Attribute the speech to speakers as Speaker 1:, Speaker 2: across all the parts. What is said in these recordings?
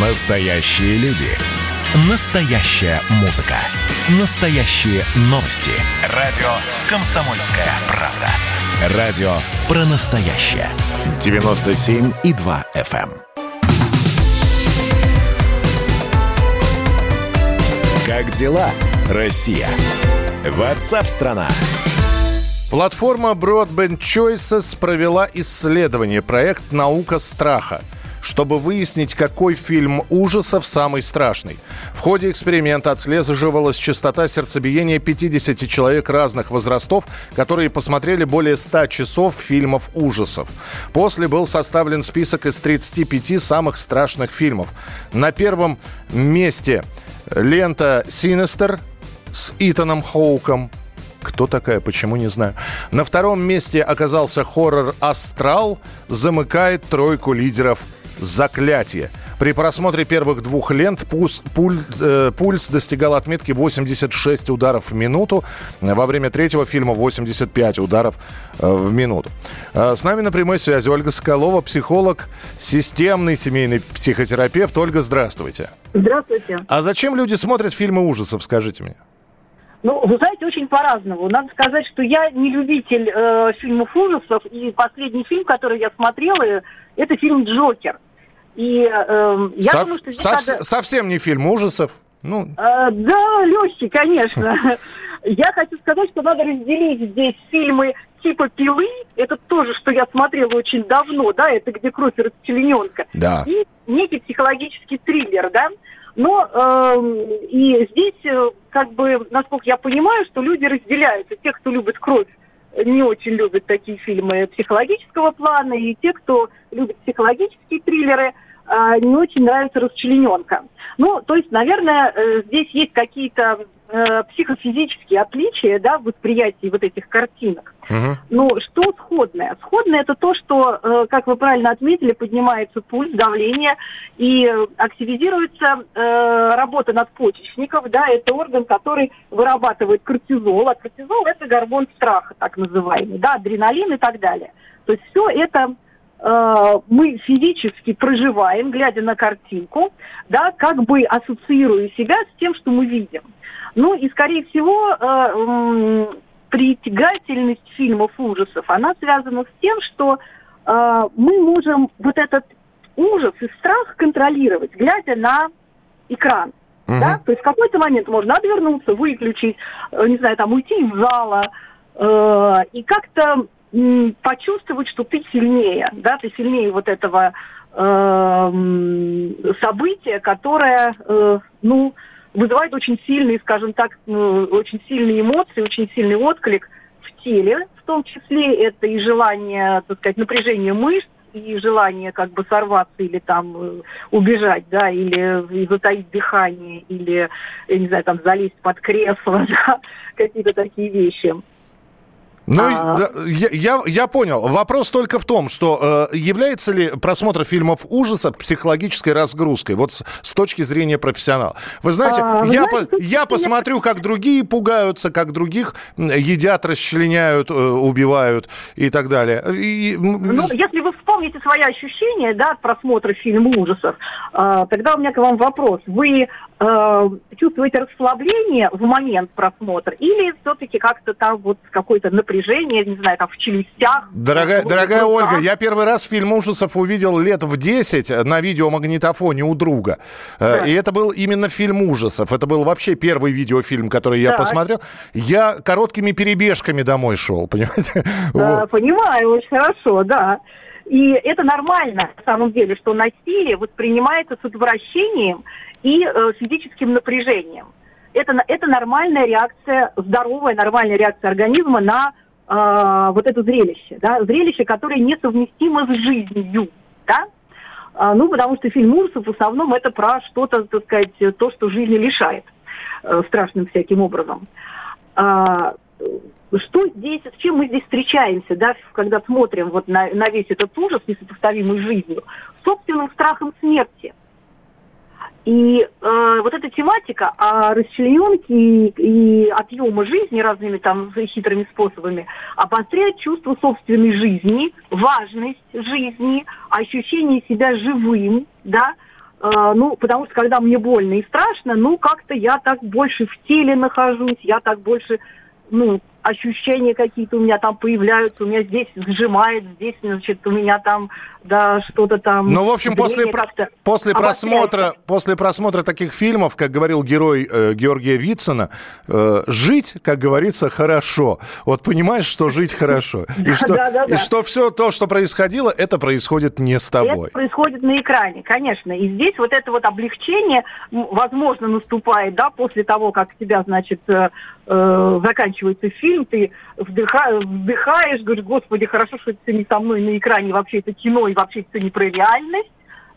Speaker 1: Настоящие люди. Настоящая музыка. Настоящие новости. Радио «Комсомольская правда». Радио про настоящее. 97,2 FM. эм. Как дела, Россия? Ватсап-страна!
Speaker 2: Платформа Broadband Choices провела исследование, проект «Наука страха», чтобы выяснить, какой фильм ужасов самый страшный. В ходе эксперимента отслеживалась частота сердцебиения 50 человек разных возрастов, которые посмотрели более 100 часов фильмов ужасов. После был составлен список из 35 самых страшных фильмов. На первом месте лента «Синестер» с Итаном Хоуком. Кто такая, почему не знаю. На втором месте оказался хоррор «Астрал», замыкает тройку лидеров «Заклятие». При просмотре первых двух лент пульс, пуль- э, пульс достигал отметки 86 ударов в минуту. Во время третьего фильма 85 ударов э, в минуту. Э, С нами на прямой связи Ольга Соколова, психолог, системный семейный психотерапевт. Ольга, здравствуйте.
Speaker 3: Здравствуйте.
Speaker 2: А зачем люди смотрят фильмы ужасов, скажите мне?
Speaker 3: Ну, вы знаете, очень по-разному. Надо сказать, что я не любитель э, фильмов ужасов, и последний фильм, который я смотрела, это фильм «Джокер». И э, я
Speaker 2: Со-
Speaker 3: думаю, что здесь
Speaker 2: сов-
Speaker 3: надо...
Speaker 2: Совсем не фильм ужасов. Ну,
Speaker 3: Э, да, легкий, конечно. Я хочу сказать, что надо разделить здесь фильмы типа «Пилы», это тоже, что я смотрела очень давно, да, это где кровь расчлененка,
Speaker 2: да.
Speaker 3: и некий психологический триллер, да. Но эм, и здесь, э, как бы, насколько я понимаю, что люди разделяются. Те, кто любит кровь, э, не очень любят такие фильмы психологического плана, и те, кто любит психологические триллеры, э, не очень нравится расчлененка. Ну, то есть, наверное, э, здесь есть какие-то э, психофизические отличия, да, в восприятии вот этих картинок. Ну, что сходное? Сходное это то, что, э, как вы правильно отметили, поднимается пульс, давление и активизируется э, работа надпочечников, да, это орган, который вырабатывает кортизол, а кортизол это гормон страха, так называемый, да, адреналин и так далее. То есть все это мы физически проживаем, глядя на картинку, да, как бы ассоциируя себя с тем, что мы видим. Ну и, скорее всего, э, притягательность фильмов ужасов, она связана с тем, что э, мы можем вот этот ужас и страх контролировать, глядя на экран.
Speaker 2: Мгм.
Speaker 3: Да? То есть в какой-то момент можно отвернуться, выключить, э, не знаю, там уйти из зала э, и как-то почувствовать, что ты сильнее, да, ты сильнее вот этого э, м, события, которое, э, ну, вызывает очень сильные, скажем так, ну, очень сильные эмоции, очень сильный отклик в теле, в том числе это и желание, так сказать, напряжение мышц, и желание как бы сорваться или там э, убежать, да, или затаить дыхание, или, я не знаю, там залезть под кресло, да, какие-то такие вещи.
Speaker 2: Ну,
Speaker 3: А.
Speaker 2: да, я, я, я понял. Вопрос только в том, что э, является ли просмотр фильмов ужасов психологической разгрузкой, вот с, с точки зрения профессионала. Вы знаете,
Speaker 3: А, вы
Speaker 2: я,
Speaker 3: знаете,
Speaker 2: по- я посмотрю, как другие пугаются, как других едят, расчленяют, э, убивают и так далее. И,
Speaker 3: Ну, если вы вспомните свои ощущения, да, от просмотра фильма ужасов, э, тогда у меня к вам вопрос. Вы э, чувствуете расслабление в момент просмотра или все-таки как-то там вот какое-то напряжение, не знаю, там в челюстях?
Speaker 2: Дорогая,
Speaker 3: в
Speaker 2: дорогая? Ольга, я первый раз фильм ужасов увидел лет в 10 на видеомагнитофоне у друга. Э,
Speaker 3: Да.
Speaker 2: И это был именно фильм ужасов. Это был вообще первый видеофильм, который я
Speaker 3: Так.
Speaker 2: посмотрел. Я короткими перебежками домой шел, понимаете?
Speaker 3: Э,
Speaker 2: Вот.
Speaker 3: Понимаю, очень хорошо, да. И это нормально, на самом деле, что насилие воспринимается с отвращением и э, физическим напряжением. Это, это нормальная реакция, здоровая нормальная реакция организма на э, вот это зрелище. Да? Зрелище, которое несовместимо с жизнью. Да? А, ну, потому что фильм ужасов в основном это про что-то, так сказать, то, что жизни лишает э, страшным всяким образом. А, что здесь, с чем мы здесь встречаемся, да, когда смотрим вот на, на весь этот ужас, несопоставимый жизнью, собственным страхом смерти. И э, вот эта тематика о расчлененке и, и отъема жизни разными там хитрыми способами обостряет чувство собственной жизни, важность жизни, ощущение себя живым, да, Э, ну, потому что когда мне больно и страшно, ну, как-то я так больше в теле нахожусь, я так больше, ну, ощущения какие-то у меня там появляются, у меня здесь сжимает, здесь, значит, у меня там, да, что-то там...
Speaker 2: Ну, в общем, после, после, просмотра, после просмотра таких фильмов, как говорил герой э, Георгия Вицина, э, жить, как говорится, хорошо. Вот понимаешь, что жить хорошо. И что, все то, что происходило, это происходит не с тобой.
Speaker 3: Это происходит на экране, конечно. И здесь вот это вот облегчение, возможно, наступает, да, после того, как тебя, значит, э, э заканчивается фильм, фильм, ты вдыха, вдыхаешь, говоришь, господи, хорошо, что это не со мной на экране, вообще это кино, и вообще это не про реальность,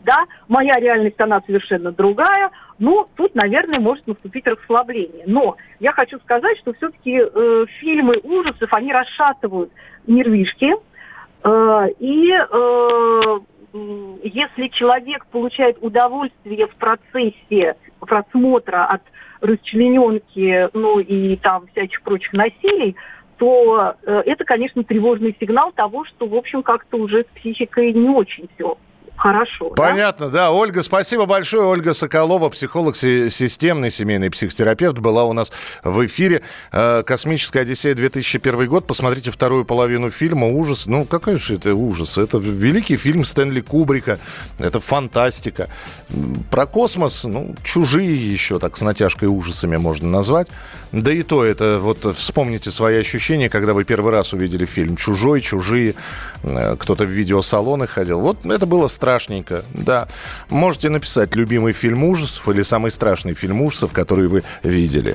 Speaker 3: да, моя реальность, она совершенно другая, ну, тут, наверное, может наступить расслабление. Но я хочу сказать, что все-таки э, фильмы ужасов, они расшатывают нервишки, э, и э, если человек получает удовольствие в процессе просмотра от расчлененки, ну и там всяких прочих насилий, то э, это, конечно, тревожный сигнал того, что, в общем, как-то уже с психикой не очень все хорошо.
Speaker 2: Понятно, да? да. Ольга, спасибо большое. Ольга Соколова, психолог, системный семейный психотерапевт, была у нас в эфире. Э, «Космическая Одиссея» 2001 год. Посмотрите вторую половину фильма. Ужас. Ну, какой же это ужас? Это великий фильм Стэнли Кубрика. Это фантастика. Про космос, ну, чужие еще, так, с натяжкой ужасами можно назвать. Да и то это, вот вспомните свои ощущения, когда вы первый раз увидели фильм «Чужой», «Чужие», э, кто-то в видеосалоны ходил. Вот это было страшненько, да. Можете написать любимый фильм ужасов или самый страшный фильм ужасов, который вы видели.